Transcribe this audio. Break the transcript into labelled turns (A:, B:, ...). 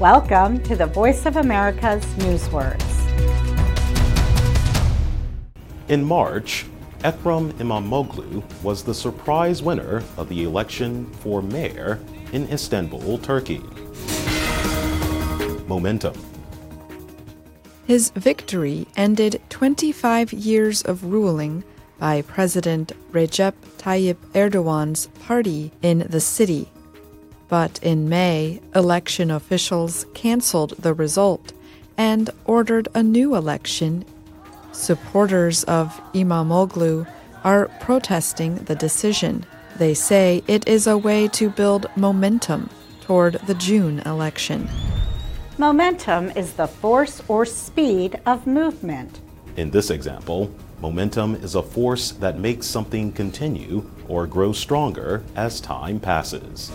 A: Welcome to the Voice of America's Newswords.
B: In March, Ekrem Imamoglu was the surprise winner of the election for mayor in Istanbul, Turkey. Momentum.
C: His victory ended 25 years of ruling by President Recep Tayyip Erdogan's party in the city. But in May, election officials canceled the result and ordered a new election. Supporters of Imamoglu are protesting the decision. They say it is a way to build momentum toward the June election.
A: Momentum is the force or speed of movement.
B: In this example, momentum is a force that makes something continue or grow stronger as time passes.